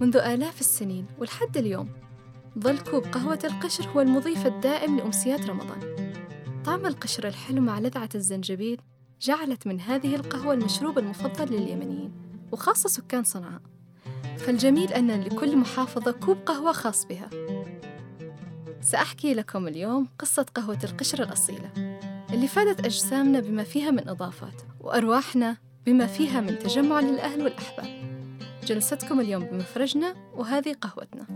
منذ آلاف السنين ولحد اليوم ظل كوب قهوة القشر هو المضيف الدائم لأمسيات رمضان. طعم القشر الحلو مع لذعة الزنجبيل جعلت من هذه القهوة المشروب المفضل لليمنيين وخاصة سكان صنعاء. فالجميل أن لكل محافظة كوب قهوة خاص بها. سأحكي لكم اليوم قصة قهوة القشر الأصيلة اللي فادت أجسامنا بما فيها من إضافات وأرواحنا بما فيها من تجمع للأهل والأحباب. جلستكم اليوم بمفرجنا وهذه قهوتنا.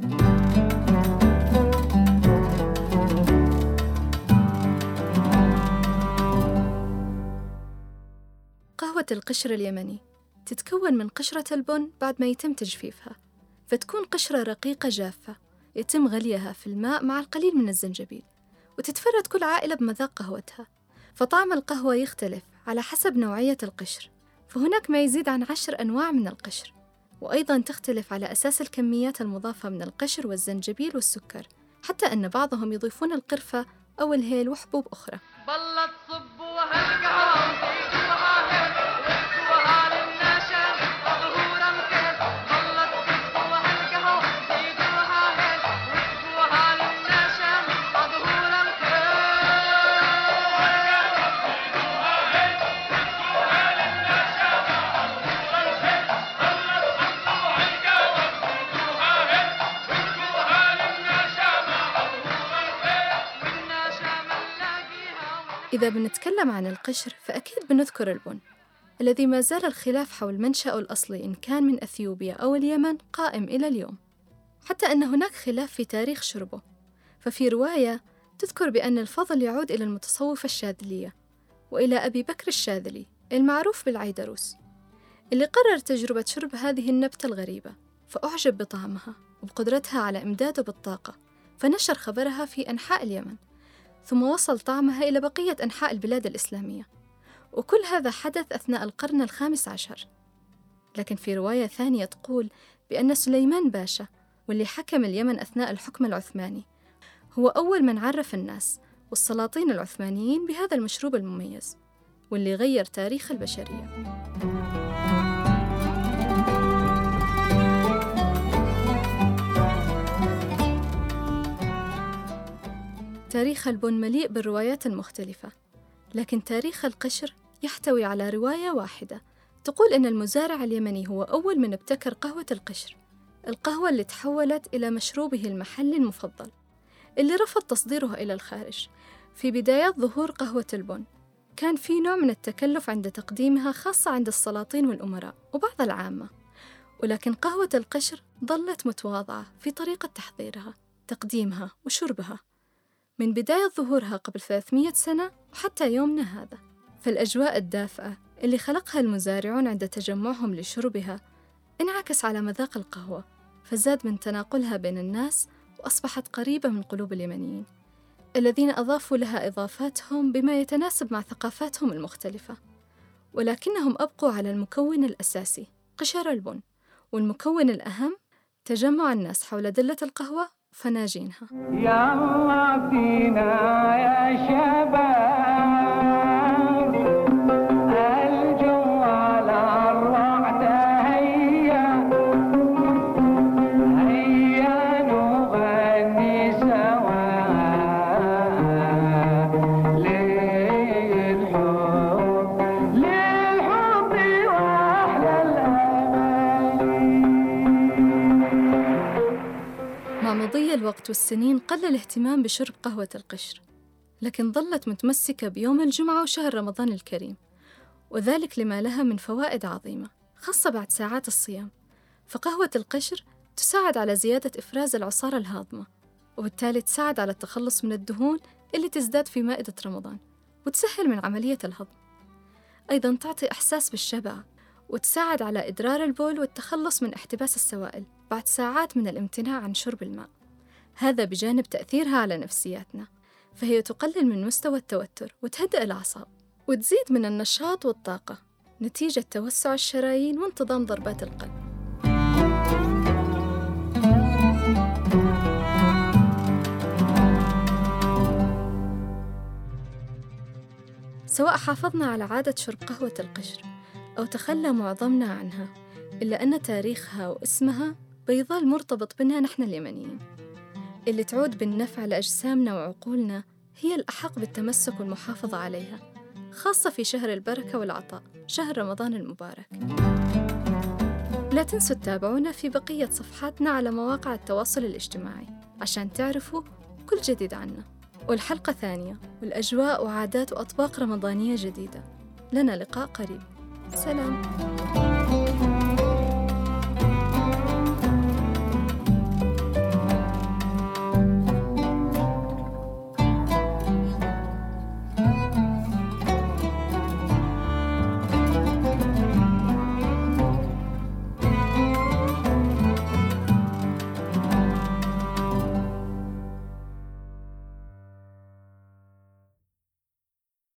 قهوة القشر اليمني تتكون من قشرة البن بعد ما يتم تجفيفها فتكون قشرة رقيقة جافة يتم غليها في الماء مع القليل من الزنجبيل وتتفرد كل عائلة بمذاق قهوتها. فطعم القهوة يختلف على حسب نوعية القشر فهناك ما يزيد عن عشر أنواع من القشر. وأيضا تختلف على أساس الكميات المضافة من القشر والزنجبيل والسكر حتى أن بعضهم يضيفون القرفة أو الهيل وحبوب أخرى. إذا بنتكلم عن القشر فأكيد بنذكر البن الذي ما زال الخلاف حول منشأه الأصلي إن كان من أثيوبيا أو اليمن قائم إلى اليوم حتى أن هناك خلاف في تاريخ شربه. ففي رواية تذكر بأن الفضل يعود إلى المتصوفة الشاذلية وإلى أبي بكر الشاذلي المعروف بالعيدروس اللي قرر تجربة شرب هذه النبتة الغريبة فأعجب بطعمها وبقدرتها على إمداده بالطاقة فنشر خبرها في أنحاء اليمن. ثم وصل طعمها إلى بقية أنحاء البلاد الإسلامية. وكل هذا حدث أثناء القرن الخامس عشر. لكن في رواية ثانية تقول بأن سليمان باشا واللي حكم اليمن أثناء الحكم العثماني هو أول من عرف الناس والسلاطين العثمانيين بهذا المشروب المميز واللي غير تاريخ البشرية. تاريخ البن مليء بالروايات المختلفة لكن تاريخ القشر يحتوي على رواية واحدة. تقول أن المزارع اليمني هو أول من ابتكر قهوة القشر القهوة اللي تحولت إلى مشروبه المحلي المفضل اللي رفض تصديره إلى الخارج. في بدايات ظهور قهوة البن كان في نوع من التكلف عند تقديمها خاصة عند السلاطين والأمراء وبعض العامة. ولكن قهوة القشر ظلت متواضعة في طريقة تحضيرها تقديمها وشربها. من بداية ظهورها قبل 300 سنة وحتى يومنا هذا. فالأجواء الدافئة اللي خلقها المزارعون عند تجمعهم لشربها انعكس على مذاق القهوة فزاد من تناقلها بين الناس وأصبحت قريبة من قلوب اليمنيين الذين أضافوا لها إضافاتهم بما يتناسب مع ثقافاتهم المختلفة. ولكنهم أبقوا على المكون الأساسي قشر البن والمكون الأهم تجمع الناس حول دلة القهوة فناجينها. يا الله Marina. مضي الوقت والسنين قل الاهتمام بشرب قهوة القشر لكن ظلت متمسكة بيوم الجمعة وشهر رمضان الكريم وذلك لما لها من فوائد عظيمة خاصة بعد ساعات الصيام. فقهوة القشر تساعد على زيادة إفراز العصارة الهاضمة وبالتالي تساعد على التخلص من الدهون اللي تزداد في مائدة رمضان وتسهل من عملية الهضم. أيضا تعطي إحساس بالشبع وتساعد على إدرار البول والتخلص من احتباس السوائل بعد ساعات من الامتناع عن شرب الماء. هذا بجانب تأثيرها على نفسياتنا فهي تقلل من مستوى التوتر وتهدئ الأعصاب وتزيد من النشاط والطاقة نتيجة توسع الشرايين وانتظام ضربات القلب. سواء حافظنا على عادة شرب قهوة القشر أو تخلى معظمنا عنها إلا أن تاريخها واسمها بيظل مرتبط بنا نحن اليمنيين. اللي تعود بالنفع لأجسامنا وعقولنا هي الأحق بالتمسك والمحافظة عليها خاصة في شهر البركة والعطاء شهر رمضان المبارك. لا تنسوا تتابعونا في بقية صفحاتنا على مواقع التواصل الاجتماعي عشان تعرفوا كل جديد عنا. والحلقة ثانية والأجواء وعادات وأطباق رمضانية جديدة. لنا لقاء قريب. سلام.